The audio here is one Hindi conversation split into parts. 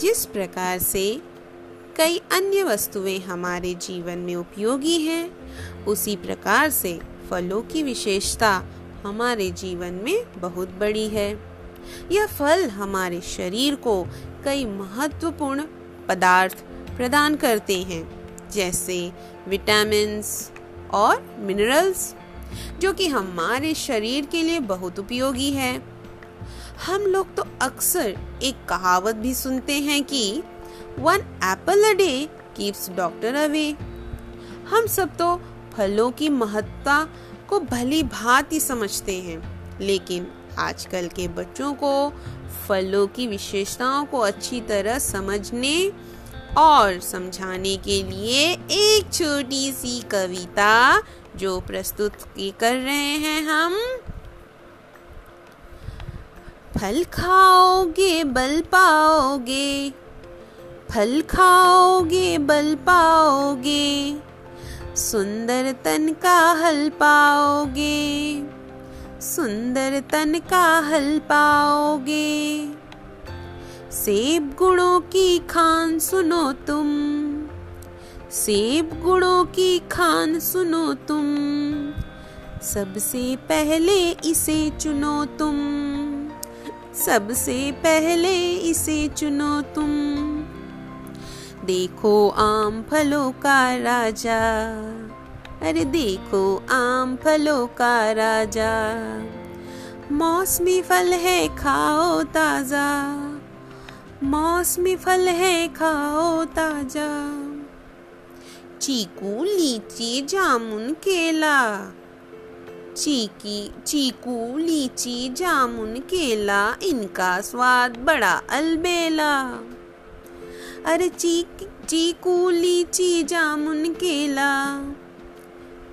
जिस प्रकार से कई अन्य वस्तुएँ हमारे जीवन में उपयोगी हैं, उसी प्रकार से फलों की विशेषता हमारे जीवन में बहुत बड़ी है। यह फल हमारे शरीर को कई महत्वपूर्ण पदार्थ प्रदान करते हैं, जैसे विटामिन्स और मिनरल्स, जो कि हमारे शरीर के लिए बहुत उपयोगी है। हम लोग तो अक्सर एक कहावत भी सुनते हैं कि one apple a day keeps doctor away हम सब तो फलों की महत्ता को भली भांति समझते हैं, लेकिन आजकल के बच्चों को फलों की विशेषताओं को अच्छी तरह समझने और समझाने के लिए एक छोटी सी कविता जो प्रस्तुत कर रहे हैं हम। फल खाओगे, बल पाओगे। फल खाओगे, बल पाओगे। सुंदर तन का हल पाओगे। सुंदर तन का हल पाओगे। सेब गुणों की खान सुनो तुम। सेब गुणों की खान सुनो तुम। सबसे पहले इसे चुनो तुम। सबसे पहले इसे चुनो तुम। देखो आम फलों का राजा। अरे देखो आम फलों का राजा। मौसमी फल है, खाओ ताज़ा। मौसमी फल है, खाओ ताज़ा। चीकू, लीची, जामुन, केला। चीकी, चीकू, लीची, जामुन, केला, इनका स्वाद बड़ा अलबेला। अरे चीक, चीकू, लीची, जामुन, केला,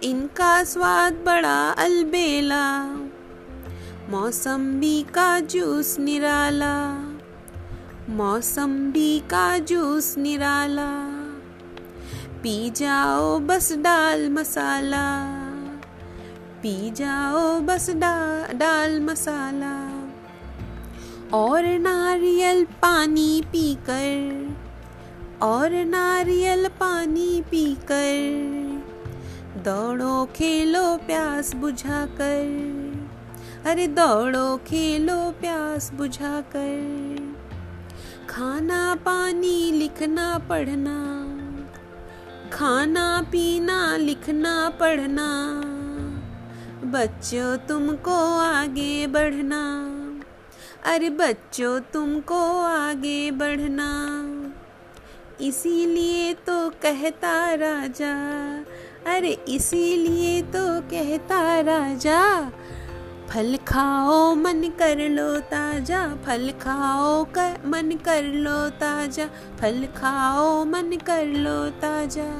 इनका स्वाद बड़ा अलबेला। मौसम्बी का जूस निराला, मौसम्बी का जूस निराला। पी जाओ बस डाल मसाला। पी जाओ बस डा, डाल मसाला। और नारियल पानी पीकर और नारियल पानी पीकर दौड़ो खेलो प्यास बुझाकर। अरे दौड़ो खेलो प्यास बुझाकर। खाना पानी लिखना पढ़ना। खाना पीना लिखना पढ़ना। बच्चों तुमको आगे बढ़ना। अरे बच्चों तुमको आगे बढ़ना। इसीलिए तो कहता राजा, अरे इसीलिए तो कहता राजा, फल खाओ मन कर लो ताज़ा, फल खाओ कर मन कर लो ताज़ा, फल खाओ मन कर लो ताज़ा।